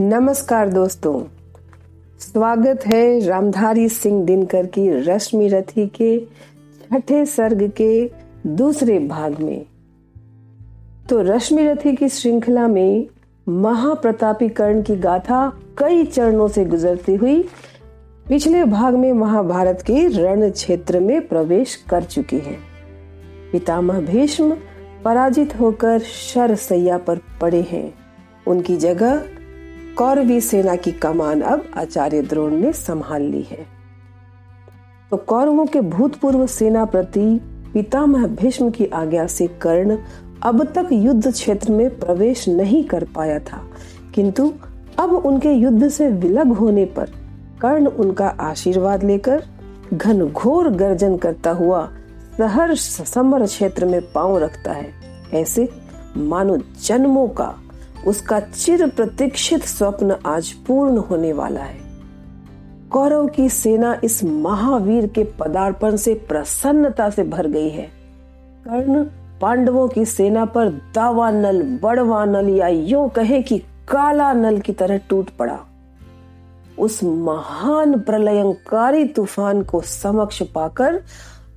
नमस्कार दोस्तों। स्वागत है रामधारी सिंह दिनकर की रश्मि रथी के छठे सर्ग के दूसरे भाग में। तो रश्मि रथी की श्रृंखला में महाप्रतापी कर्ण की गाथा कई चरणों से गुजरती हुई, पिछले भाग में महाभारत के रण क्षेत्र में प्रवेश कर चुकी है। पितामह भीष्म पराजित होकर शर सैया पर पड़े हैं। उनकी जगह कौरवी सेना की कमान अब आचार्य द्रोण ने संभाल ली है। तो कौरवों के भूतपूर्व सेना प्रति पितामह भीष्म की आज्ञा से कर्ण अब तक युद्ध क्षेत्र में प्रवेश नहीं कर पाया था। किंतु अब उनके युद्ध से विलग होने पर कर्ण उनका आशीर्वाद लेकर घनघोर गर्जन करता हुआ सहर समर क्षेत्र में पाँव रखता है। ऐसे मानो जन्मों का उसका चिर प्रतीक्षित स्वप्न आज पूर्ण होने वाला है। कौरव की सेना इस महावीर के पदार्पण से प्रसन्नता से भर गई है। कर्ण पांडवों की सेना पर दावा नल, बड़वा नल या यूँ कहे कि काला नल की तरह टूट पड़ा। उस महान प्रलयंकारी तूफ़ान को समक्ष पाकर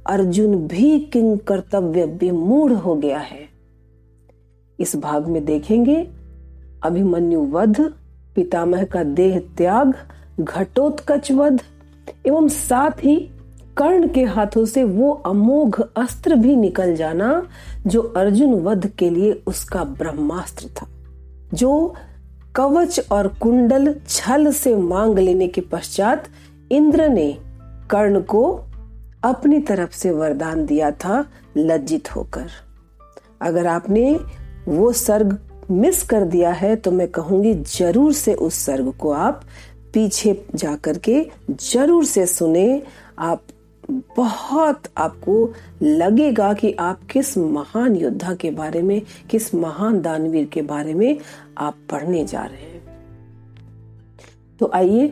अर्जुन भी किंग कर्तव्य विमूढ़ हो गया है। इस भाग में देखेंगे अभिमन्यु वध पितामह का देह त्याग घटोत्कच वध एवं साथ ही कर्ण के हाथों से वो अमोघ अस्त्र भी निकल जाना, जो अर्जुन वध के लिए उसका ब्रह्मास्त्र था, जो कवच और कुंडल छल से मांग लेने के पश्चात इंद्र ने कर्ण को अपनी तरफ़ से वरदान दिया था, लज्जित होकर। अगर आपने वो सर्ग मिस कर दिया है तो मैं कहूँगी ज़रूर से उस सर्ग को आप पीछे जाकर के ज़रूर से सुने। आप, बहुत आपको लगेगा कि आप किस महान योद्धा के बारे में, किस महान दानवीर के बारे में आप पढ़ने जा रहे हैं। तो आइए,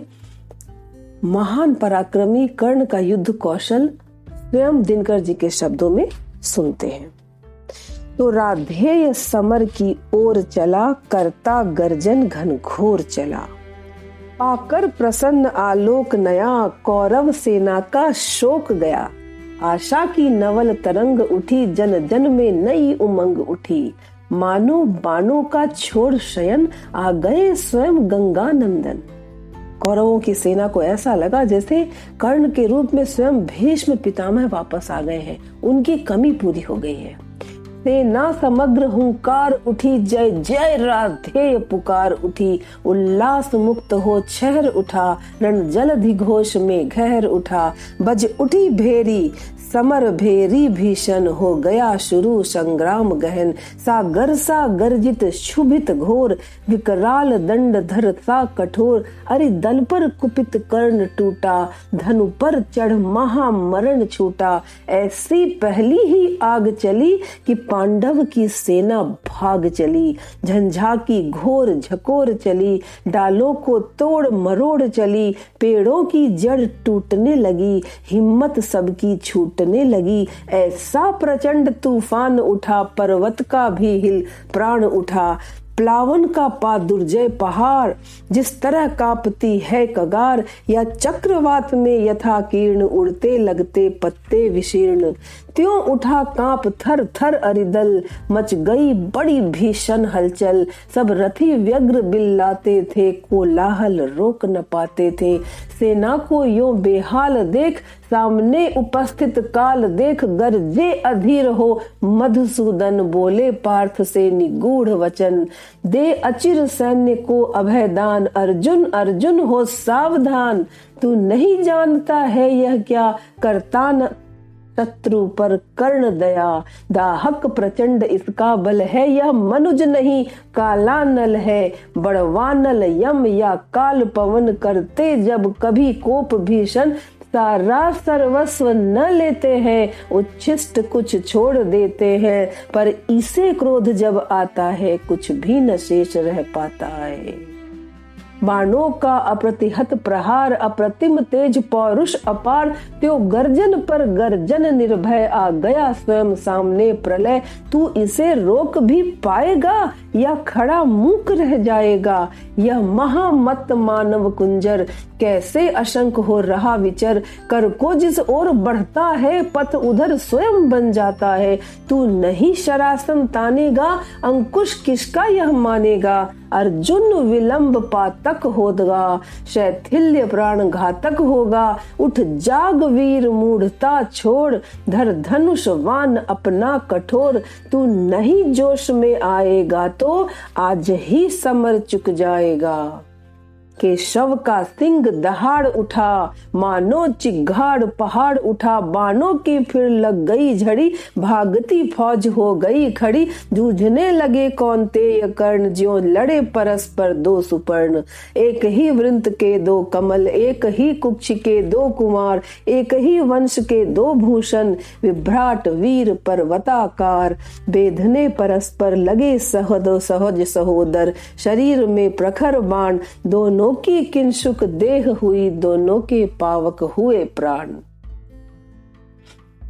महान पराक्रमी कर्ण का युद्ध कौशल स्वयं दिनकर जी के शब्दों में सुनते हैं। तो राधेय समर की ओर चला, करता गर्जन घन घोर चला। पाकर प्रसन्न आलोक नया, कौरव सेना का शोक गया। आशा की नवल तरंग उठी, जन जन में नई उमंग उठी। मानो बाणों का छोड़ शयन, आ गए स्वयं गंगा नंदन कौरवों की सेना को ऐसा लगा जैसे कर्ण के रूप में स्वयं भीष्म पितामह वापस आ गए हैं। उनकी कमी पूरी हो गई है। से ना समग्र हुंकार उठी, जय जय राधे पुकार उठी। उल्लास मुक्त हो छहर उठा, रण जल घोष में घहर उठा। बज उठी भेरी समर भेरी भीषण हो गया शुरू संग्राम गहन। सागर सा गर्जित शुभित घोर, विकराल दंड धर सा कठोर। अरे दल पर कुपित कर्ण टूटा, धनु पर चढ़ महामरण छूटा। ऐसी पहली ही आग चली कि पांडव की सेना भाग चली। झंझा की घोर झकोर चली, डालों को तोड़ मरोड़ चली। पेड़ों की जड़ टूटने लगी, हिम्मत सबकी छूट फूटने लगी। ऐसा प्रचंड तूफ़ान उठा, पर्वत का भी हिल प्राण उठा। प्लावन का पा दुर्जय पहाड़, जिस तरह कापती है कगार, या चक्रवात में यथा कीर्ण उड़ते लगते पत्ते विशीर्ण। त्यों उठा काँप थर थर अरिदल, मच गई बड़ी भीषण हलचल। सब रथी व्यग्र बिल्लाते थे, कोलाहल रोक न पाते थे। सेना को यो बेहाल देख, सामने उपस्थित काल देख, गरजे अधीर हो, मधुसूदन बोले पार्थ से निगूढ़ वचन। दे अचिर सैन्य को अभयदान, अर्जुन अर्जुन हो सावधान। तू नहीं जानता है यह क्या, करता न शत्रु पर कर्ण दया, दाहक प्रचंड इसका बल है, यह मनुज नहीं काला नल है, बड़वानल यम या काल पवन करते जब कभी कोप भीषण, सारा सर्वस्व न लेते हैं, उच्छिष्ट कुछ छोड़ देते हैं, पर इसे क्रोध जब आता है, कुछ भी न शेष रह पाता है। बाणों का अप्रतिहत प्रहार, अप्रतिम तेज पौरुष अपार, त्यो गर्जन पर गर्जन निर्भय आ गया स्वयं सामने प्रलय। तू इसे रोक भी पाएगा या खड़ा मूक रह जाएगा? यह महामत मानव कुंजर, कैसे अशंक हो रहा विचर? कर को जिस ओर बढ़ता है, पथ उधर स्वयं बन जाता है। तू नहीं शरासन तानेगा, अंकुश किसका यह मानेगा? अर्जुन विलंब पातक होगा शैथिल्य प्राण घातक होगा। उठ जाग वीर मूढ़ता छोड़, धर धनुष वान अपना कठोर। तू नहीं जोश में आएगा तो आज ही समर चुक जाएगा। के शव का सिंग दहाड़ उठा, मानो चिघाड़ पहाड़ उठा बानों की फिर लग गई झड़ी, भागती फौज हो गई खड़ी, जूझने लगे कौन ते कर्ण, ज्यो लड़े परस्पर दो सुपर्ण। एक ही वृंत के दो कमल, एक ही कुक्ष के दो कुमार, एक ही वंश के दो भूषण, विभ्राट वीर पर्वताकार। बेधने परस्पर लगे सहद, सहज सहोदर, शरीर में प्रखर बाण, दोनों की किंसुक देह हुई दोनों के पावक हुए प्राण।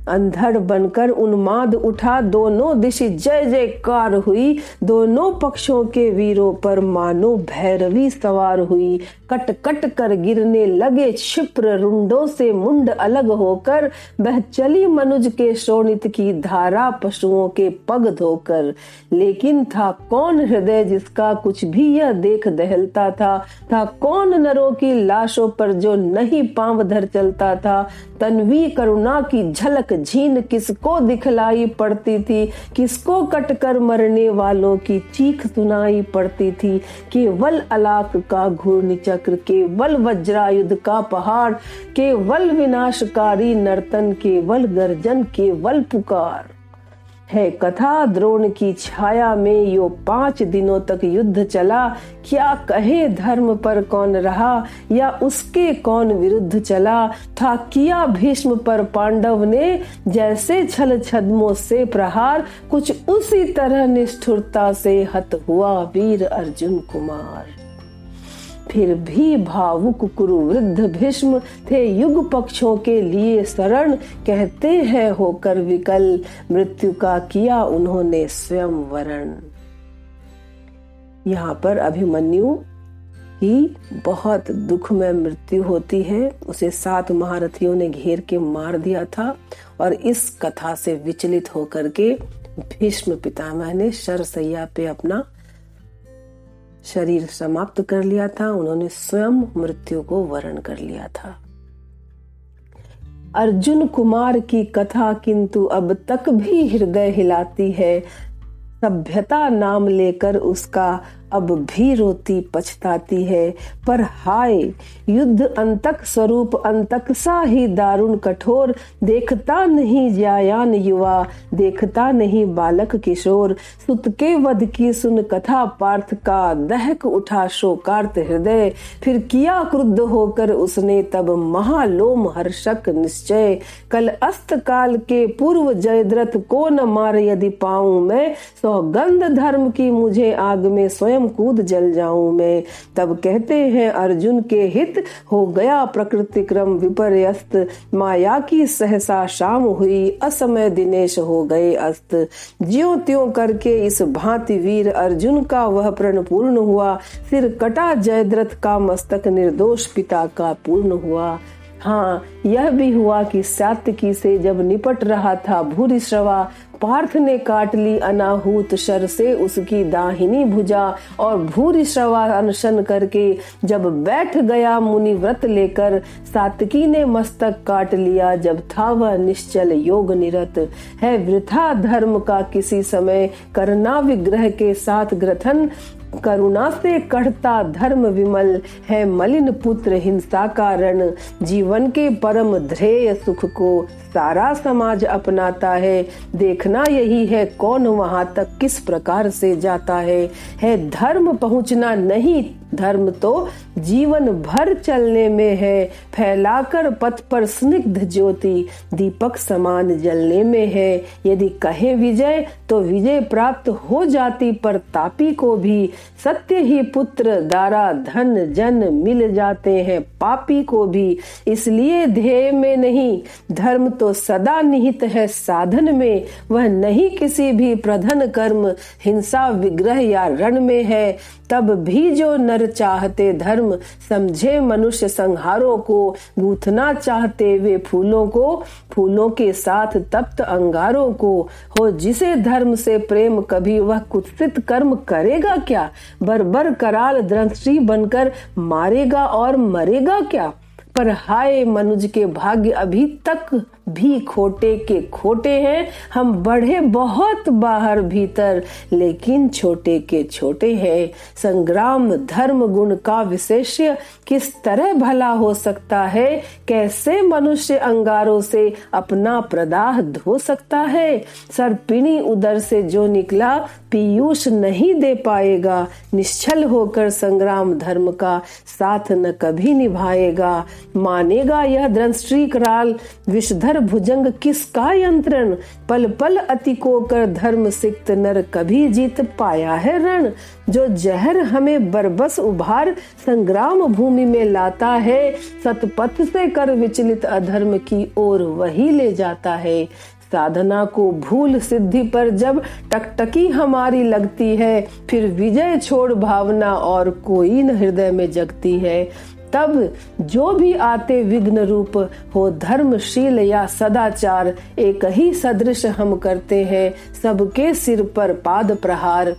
अंधड़ बनकर उन्माद उठा, दोनों दिश जय जयकार हुई। दोनों पक्षों के वीरों पर मानो भैरवी सवार हुई। कट कट कर गिरने लगे क्षिप्र रुंडों से मुंड अलग होकर, बह चली मनुज के शोणित की धारा पशुओं के पग धोकर। लेकिन था कौन हृदय जिसका कुछ भी यह देख दहलता था? था कौन नरों की लाशों पर जो नहीं पाँव धर चलता था? तनवी करुणा की झलक झीन किसको दिखलाई पड़ती थी, किसको कटकर मरने वालों की चीख सुनाई पड़ती थी। केवल अलाक का घूर्ण चक्र, केवल वज्रायुध का पहाड़, केवल विनाशकारी नर्तन, केवल गर्जन, केवल पुकार। है। कथा द्रोण की छाया में यो पाँच दिनों तक युद्ध चला। क्या कहे धर्म पर कौन रहा? या उसके कौन विरुद्ध चला? था किया भीष्म पर पांडव ने? जैसे छल छदमों से प्रहार, कुछ उसी तरह निष्ठुरता से हत हुआ वीर अर्जुन कुमार। फिर भी भावुक कुरु वृद्ध भीष्म थे युग पक्षों के लिए शरण कहते हैं होकर विकल। मृत्यु का किया उन्होंने स्वयं वरण। यहाँ पर अभिमन्यु, की बहुत दुख में मृत्यु होती है। उसे सात महारथियों ने घेर के मार दिया था और इस कथा से विचलित होकर के भीष्म पितामह ने शरसैया पे अपना शरीर समाप्त कर लिया था, उन्होंने स्वयं मृत्यु को वर्ण कर लिया था। अर्जुन कुमार की कथा किंतु अब तक भी हृदय हिलाती है। सभ्यता नाम लेकर उसका अब भी रोती पछताती है। पर हाय, युद्ध अंतक स्वरूप अंतक सा ही दारुण कठोर। देखता नहीं जायान युवा, देखता नहीं बालक किशोर। सुत के वध की सुन कथा पार्थ का, दहक उठा शोकार्त हृदय। फिर किया क्रुद्ध होकर उसने तब महालोम हर्षक निश्चय। कल अस्त काल के पूर्व जयद्रथ को न मार यदि पाऊँ मैं, सौगंध धर्म की मुझे आग में स्वयं स्वयं कूद जल जाऊँ मैं। तब कहते हैं अर्जुन के हित हो गया प्रकृति क्रम विपर्यस्त। माया की सहसा शाम हुई, असमय दिनेश हो गए अस्त। ज्यो त्यों करके इस भांति वीर अर्जुन का वह प्रण पूर्ण हुआ। सिर कटा जयद्रथ का मस्तक निर्दोष पिता का पूर्ण हुआ। हाँ यह भी हुआ कि सात्यकी से जब निपट रहा था भूरी श्रवा, पार्थ ने काट ली अनाहूत शर से उसकी दाहिनी भुजा और भूरी श्रवा अनशन करके जब बैठ गया मुनि व्रत लेकर सातकी ने मस्तक काट लिया जब था वह निश्चल योग निरत। है वृथा धर्म का किसी समय करना विग्रह के साथ ग्रथन करुणा से कढ़ता धर्म विमल है मलिन पुत्र हिंसा का रण। जीवन के परम ध्रेय सुख को सारा समाज अपनाता है। देखना यही है कौन वहाँ तक किस प्रकार से जाता है। है धर्म पहुँचना नहीं धर्म तो जीवन भर चलने में है। फैलाकर पथ पर स्निग्ध ज्योति दीपक समान जलने में है। यदि कहे विजय तो विजय प्राप्त हो जाती, पर तापी को भी सत्य ही पुत्र दारा धन जन मिल जाते हैं। पापी को भी इसलिए ध्येय में नहीं। धर्म तो सदा निहित है साधन में। वह नहीं किसी भी प्रधन कर्म, हिंसा, विग्रह या रण में है। तब भी जो नर चाहते धर्म, समझे मनुष्य संहारों को, गूथना चाहते वे फूलों को, फूलों के साथ तप्त अंगारों को। हो जिसे धर्म से प्रेम, कभी वह कुत्सित कर्म करेगा क्या? बरबर कराल दृष्टि बनकर मारेगा और मरेगा क्या? पर हाय मनुज के भाग्य अभी तक भी खोटे के खोटे हैं। हम बढ़े बहुत बाहर भीतर, लेकिन छोटे के छोटे हैं। संग्राम धर्म गुण का विशेष्य किस तरह भला हो सकता है? कैसे मनुष्य अंगारों से अपना प्रदाह धो सकता है? सर्पिणी उदर से जो निकला, पीयूष नहीं दे पाएगा। निश्चल होकर संग्राम धर्म का साथ न कभी निभाएगा। मानेगा यह दृष्टि कराल विषधर भुजंग किसका यंत्रण? पल पल अति को कर धर्म सिक्त नर कभी जीत पाया है रण? जो जहर हमें बरबस उभार, संग्राम भूमि में लाता है, सतपथ से कर विचलित अधर्म की ओर वही ले जाता है। साधना को भूल सिद्धि पर जब टकटकी हमारी लगती है, फिर विजय छोड़ भावना और कोई न हृदय में जगती है। तब जो भी आते विघ्न रूप हो धर्मशील या सदाचार, एक ही सदृश हम करते हैं, सबके सिर पर पाद प्रहार।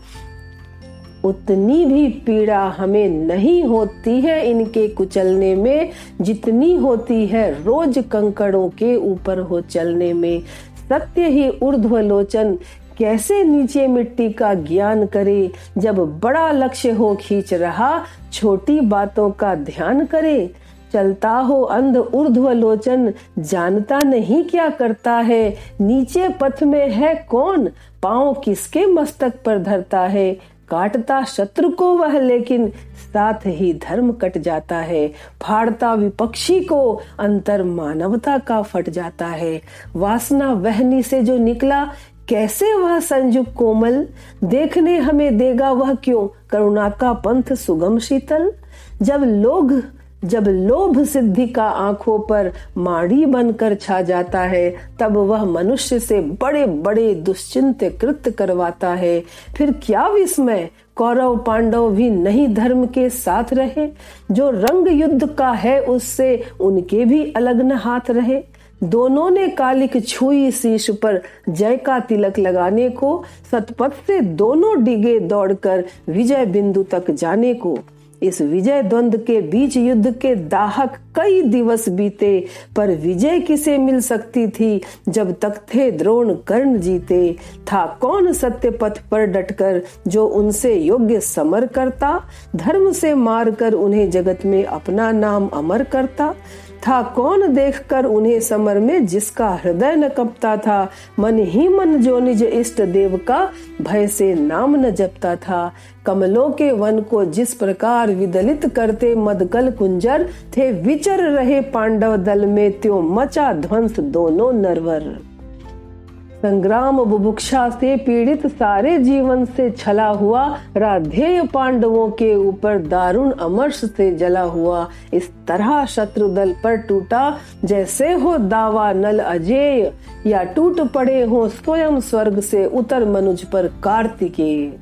उतनी भी पीड़ा हमें नहीं होती है इनके कुचलने में, जितनी होती है रोज कंकड़ों के ऊपर हो चलने में। सत्य ही ऊर्ध्वलोचन कैसे नीचे मिट्टी का ज्ञान करे? जब बड़ा लक्ष्य हो खींच रहा, छोटी बातों का ध्यान करे। चलता हो अंध ऊर्ध्वलोचन, जानता नहीं क्या करता है। नीचे पथ में है कौन? पाँव किसके मस्तक पर धरता है? काटता शत्रु को वह, लेकिन साथ ही धर्म कट जाता है। फाड़ता विपक्षी को, अंतर मानवता का फट जाता है। वासना वहनी से जो निकला कैसे वह संजु कोमल देखने हमें देगा वह क्यों? करुणा का पंथ सुगम शीतल। जब लोग, जब लोभ सिद्धि का आँखों पर माड़ी बनकर छा जाता है, तब वह मनुष्य से बड़े बड़े दुश्चिंत कृत करवाता है। फिर क्या विस्मय? कौरव पांडव भी नहीं धर्म के साथ रहे। जो रंग युद्ध का है, उससे उनके भी अलग न हाथ रहे। दोनों ने कालिक छुई शीश पर जय का तिलक लगाने को, सतपथ से दोनों डिगे दौड़कर विजय बिंदु तक जाने को। इस विजय द्वंद के बीच युद्ध के दाहक कई दिवस बीते, पर विजय किसे मिल सकती थी जब तक थे द्रोण कर्ण जीते? था कौन सत्य पथ पर डटकर जो उनसे योग्य समर करता? धर्म से मार कर उन्हें जगत में अपना नाम अमर करता? था कौन देखकर उन्हें समर में जिसका हृदय न कपता था, मन ही मन जो निज इष्ट देव का भय से नाम न जपता था। कमलों के वन को जिस प्रकार विदलित करते मदकल कुंजर, थे विचर रहे पांडव दल में त्यों मचा ध्वंस दोनों नरवर। संग्राम बुभुक्षा से पीड़ित सारे जीवन से छला हुआ राधेय पांडवों के ऊपर दारुण अमर्ष से जला हुआ इस तरह शत्रु दल पर टूटा, जैसे हो दावा नल अजेय, या टूट पड़े हो स्वयं स्वर्ग से उतर मनुज पर कार्तिकेय।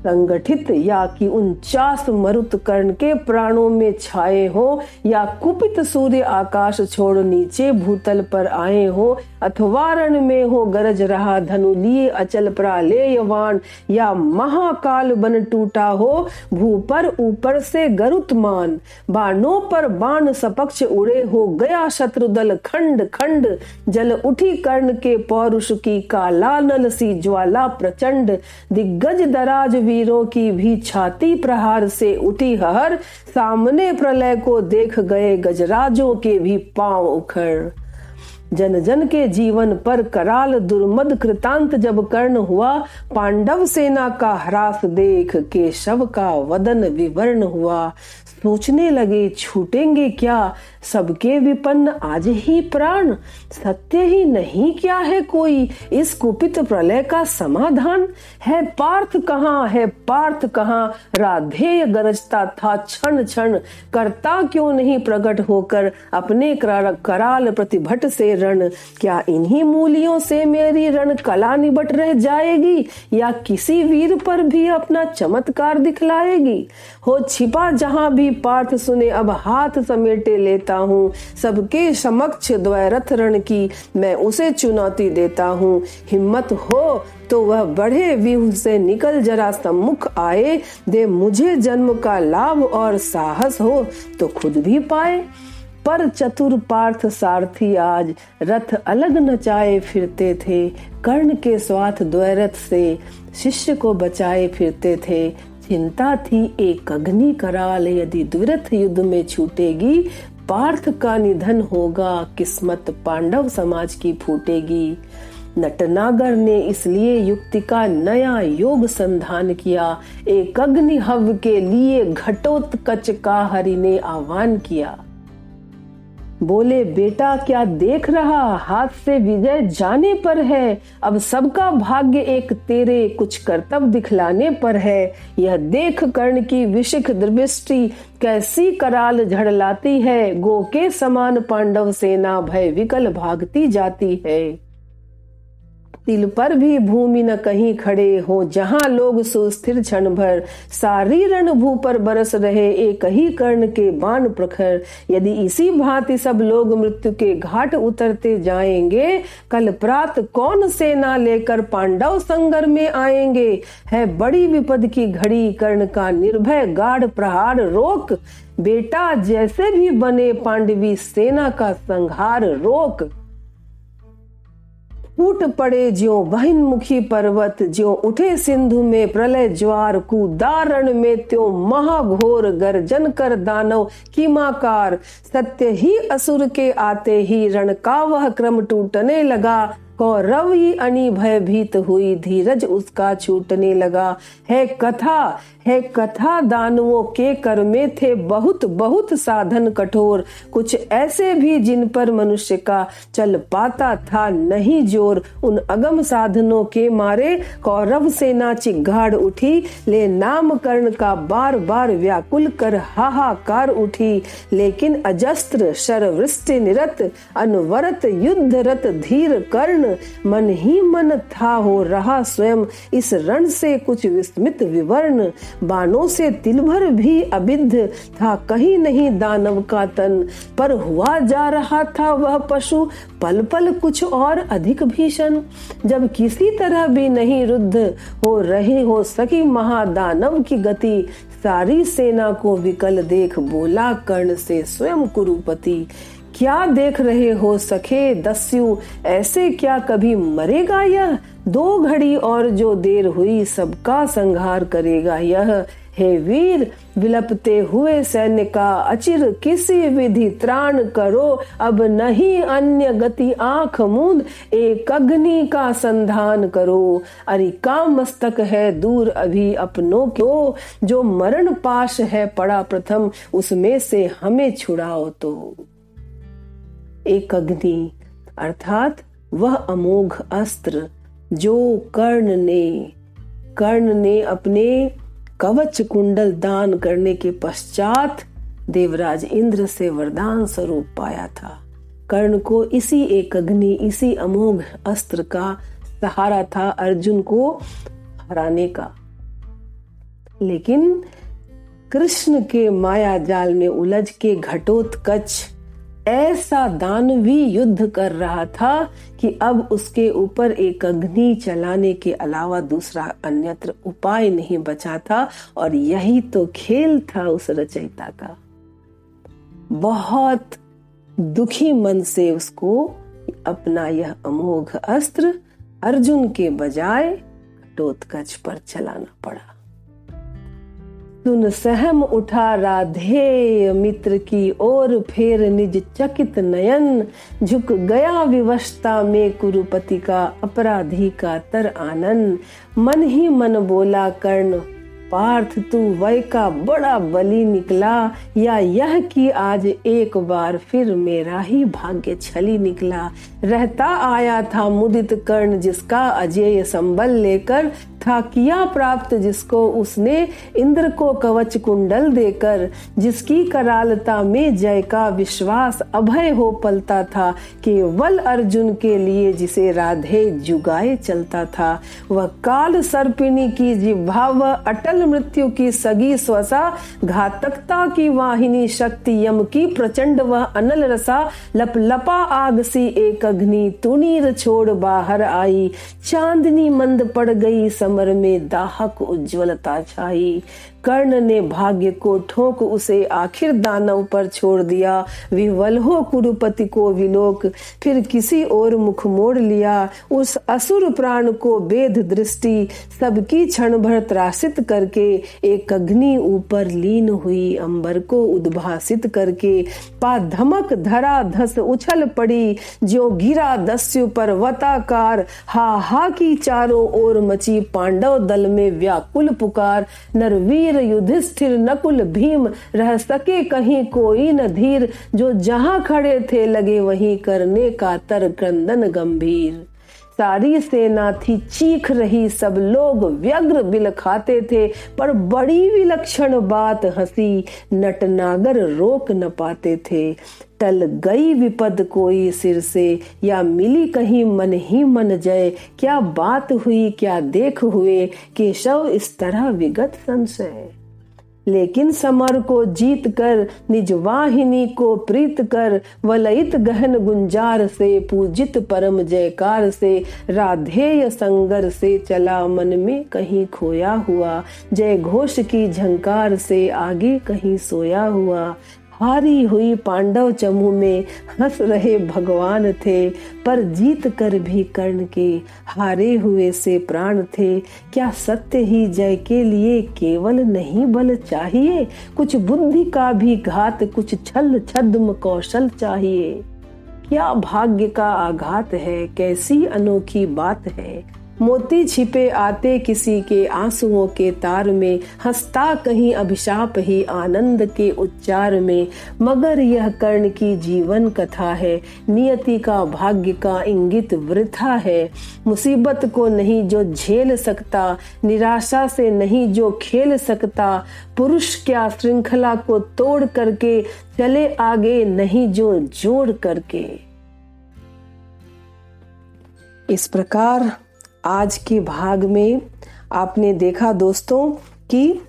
संगठित या कि उनचास मरुत कर्ण के प्राणों में छाए हो या कुपित सूर्य आकाश छोड़ नीचे भूतल पर आए हो अथवा रण में हो गरज रहा धनु लिए अचल प्रालेयवान या महाकाल बन टूटा हो भू पर ऊपर से गरुतमान, बाणों पर बाण सपक्ष उड़े हो गया शत्रु दल खंड खंड, जल उठी कर्ण के पौरुष की काला नल सी ज्वाला प्रचंड, दिग्गज दराज वीरों की भी छाती प्रहार से उठी हर सामने प्रलय को देख गए गजराजों के भी पाँव उखड़। जन जन के जीवन पर कराल दुर्मद कृतांत जब कर्ण हुआ, पांडव सेना का ह्रास देख के शव का वदन विवर्ण हुआ। सोचने लगे, छूटेंगे क्या? सबके विपन्न आज ही प्राण। सत्य ही नहीं क्या है कोई? इस कुपित प्रलय का समाधान? है पार्थ कहाँ? है पार्थ कहाँ? राधेय गरजता था क्षण क्षण। करता क्यों नहीं प्रकट होकर अपने कराल प्रतिभट से रण? क्या इन्हीं मूलियों से मेरी रण कला निबट रह जाएगी? या किसी वीर पर भी अपना चमत्कार दिखलाएगी? हो छिपा जहाँ भी पार्थ सुने, अब हाथ समेटे लेता हूँ। सबके समक्ष द्वैरथ रण की, मैं उसे चुनौती देता हूँ। हिम्मत हो तो वह बढ़े व्यूह से निकल, जरा सम्मुख आए। दे मुझे जन्म का लाभ और साहस हो तो खुद भी पाए। पर चतुर पार्थ सारथी आज रथ अलग नचाए फिरते थे। कर्ण के स्वाथ द्वैरथ से शिष्य को बचाए फिरते थे। चिंता थी, एक अग्नि कराल यदि द्विरथ युद्ध में छूटेगी, पार्थ का निधन होगा, किस्मत पांडव समाज की फूटेगी। नटनागर ने इसलिए युक्ति का नया योग संधान किया। एक अग्नि हव के लिए घटोत्कच का हरि ने आह्वान किया। बोले, बेटा, क्या देख रहा? हाथ से विजय जाने पर है। अब सबका भाग्य एक तेरे कुछ कर्तव्य दिखलाने पर है। यह देख कर्ण की विशिख दृष्टि कैसी कराल झड़ लाती है। गो के समान पांडव सेना भय विकल भागती जाती है। तिल पर भी भूमि न कहीं खड़े हो, जहाँ लोग सुस्थिर क्षण भर सारी रण भू पर बरस रहे, एक ही कर्ण के बाण प्रखर। यदि इसी भांति सब लोग मृत्यु के घाट उतरते जाएँगे, कल प्रात कौन सेना लेकर पांडव संगर में आएँगे? है बड़ी विपद की घड़ी, कर्ण का निर्भय गाढ़ प्रहार रोक। बेटा जैसे भी बने पांडवी, सेना का संहार रोक। फूट पड़े ज्यो मुखी पर्वत, ज्यो उठे सिंधु में प्रलय ज्वार कुदारण में त्यो महाघोर गर्जन कर दानव कीमाकार। सत्य ही असुर के आते ही रण का वह क्रम टूटने लगा। कौरव ही अनी भयभीत हुई। धीरज उसका छूटने लगा। है कथा है कथा दानवों के कर में थे बहुत बहुत साधन कठोर। कुछ ऐसे भी जिन पर मनुष्य का चल पाता था नहीं ज़ोर। उन अगम साधनों के मारे कौरव सेना चिगाड़ उठी। ले नाम कर्ण का बार बार व्याकुल कर हाहाकार उठी। लेकिन अजस्त्र, शरवृष्टि, निरत, अनवरत युद्ध रत धीर कर्ण मन ही मन था हो रहा स्वयं। इस रण से कुछ विस्मित विवर्ण, बाणों से तिल भर भी अबिध था। कहीं नहीं दानव का तन, पर हुआ जा रहा था वह पशु। पल पल कुछ और अधिक भीषण। जब किसी तरह भी नहीं रुद्ध हो रही हो सकी महादानव की गति, सारी सेना को विकल देख बोला कर्ण से स्वयं कुरुपति। क्या देख रहे हो सखे दस्यु? ऐसे क्या कभी मरेगा यह? दो घड़ी और जो देर हुई सबका संहार करेगा यह। हे वीर, विलपते हुए सैन्य का अचिर किसी विधि त्राण करो। अब नहीं अन्य गति आँख मूंद, एक अग्नि का संधान करो। अरे का मस्तक है दूर अभी अपनों को जो मरण पाश है पड़ा प्रथम, उसमें से हमें छुड़ाओ तो। एक अग्नि अर्थात वह अमोघ अस्त्र जो कर्ण ने कर्ण ने अपने कवच कुंडल दान करने के पश्चात देवराज इंद्र से वरदान स्वरूप पाया था। कर्ण को इसी एक अग्नि इसी अमोघ अस्त्र का सहारा था अर्जुन को हराने का। लेकिन कृष्ण के माया जाल में उलझ के घटोत्कच ऐसा दानवी युद्ध कर रहा था कि अब उसके ऊपर एक अग्नि चलाने के अलावा दूसरा अन्यत्र उपाय नहीं बचा था और यही तो खेल था उस रचयिता का। बहुत दुखी मन से उसको अपना यह अमोघ अस्त्र अर्जुन के बजाय घटोत्कच पर चलाना पड़ा। सुन सहम उठा राधे, मित्र की ओर फेर निज चकित नयन। झुक गया विवशता में कुरुपति का अपराधी का तर आनंद मन ही मन बोला, कर्ण पार्थ, तू वय का बड़ा बलि निकला। या यह कि आज एक बार फिर मेरा ही भाग्य छली निकला। रहता आया था मुदित कर्ण जिसका अजय संबल लेकर था किया प्राप्त जिसको उसने इंद्र को कवच कुंडल देकर, जिसकी करालता में जय का विश्वास अभय हो पलता था, केवल अर्जुन के लिए जिसे राधे जुगाए चलता था। वह काल सर्पिणी की व अटल मृत्यु की सगी स्वसा, घातकता की वाहिनी शक्ति यम की प्रचंड वह अनल रसा। लप लपा आग सी एक अग्नि, तुनीर छोड़ बाहर आई। चांदनी मंद पड़ गई समर में दाहक उज्ज्वलता छाई। कर्ण ने भाग्य को ठोक उसे आखिर दानव पर छोड़ दिया। विवल हो कुरुपति को विलोक, फिर किसी और मुख मोड़ लिया। उस असुर प्राण को वेद दृष्टि, सबकी क्षण भर त्रासित करके, एक अग्नि ऊपर लीन हुई, अंबर को उद्भासित करके। पा धमक धरा धस उछल पड़ी जो गिरा दस्यु पर्वताकार हा हा की चारों ओर मची पांडव दल में व्याकुल पुकार। नरवीर वीर युधिष्ठिर नकुल भीम, रह सके कहीं कोई न धीर, जो जहाँ खड़े थे लगे वहीं करने का तर क्रंदन गंभीर। सारी सेना थी चीख रही, सब लोग व्यग्र बिल खाते थे, पर बड़ी विलक्षण बात हँसी नटनागर रोक न पाते थे। टल गई विपद कोई सिर से, या मिली कहीं मन ही मन जय? क्या बात हुई, क्या देख हुए केशव इस तरह विगत संशय? लेकिन समर को जीत कर, निज वाहिनी को प्रीत कर, वलयित गहन गुंजार से, पूजित परम जयकार से, राधेय संगर से चला मन में कहीं खोया हुआ, जय घोष की झंकार से आगे कहीं सोया हुआ। हारी हुई पांडव चमू में हंस रहे भगवान थे, पर जीत कर भी कर्ण के हारे हुए से प्राण थे। क्या सत्य ही जय के लिए केवल नहीं बल चाहिए? कुछ बुद्धि का भी घात, कुछ छल छद्म कौशल चाहिए। क्या भाग्य का आघात है? कैसी अनोखी बात है? मोती छिपे आते किसी के आंसुओं के तार में, हंसता कहीं अभिशाप ही आनंद के उच्चार में। मगर यह कर्ण की जीवन कथा है, नियति का भाग्य का इंगित वृथा है। मुसीबत को नहीं जो झेल सकता, निराशा से नहीं जो खेल सकता। पुरुष क्या श्रृंखला को तोड़ करके, चले आगे नहीं जो जोड़ करके। इस प्रकार आज के भाग में आपने देखा दोस्तों कि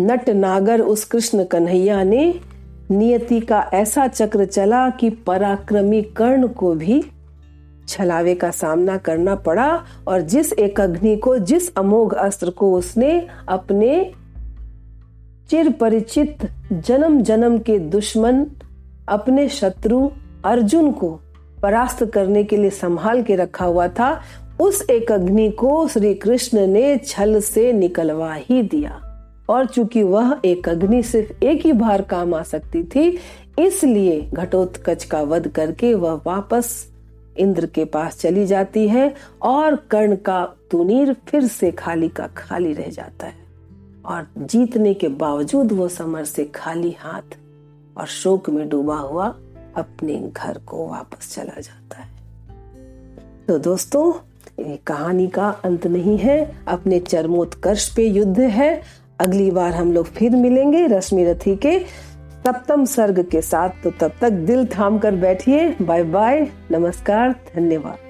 नट नागर उस कृष्ण कन्हैया ने नियति का ऐसा चक्र चला कि पराक्रमी कर्ण को भी छलावे का सामना करना पड़ा और जिस एक अग्नि को, जिस अमोघ अस्त्र को उसने अपने चिर परिचित जन्म जन्म के दुश्मन, अपने शत्रु अर्जुन को परास्त करने के लिए संभाल के रखा हुआ था उस एक अग्नि को श्री कृष्ण ने छल से निकलवा ही दिया। और चूँकि वह एक अग्नि सिर्फ़ एक ही बार काम आ सकती थी, इसलिए घटोत्कच का वध करके वह वापस इंद्र के पास चली जाती है और कर्ण का तुनीर फिर से खाली का खाली रह जाता है। और जीतने के बावजूद वो समर से खाली हाथ और शोक में डूबा हुआ अपने घर को वापस चला जाता है। तो दोस्तों कहानी का अंत नहीं है। अपने चरमोत्कर्ष पे युद्ध है। अगली बार हम लोग फिर मिलेंगे रश्मि रथी के सप्तम सर्ग के साथ। तो तब तक दिल थाम कर बैठिए। Bye bye. नमस्कार। धन्यवाद।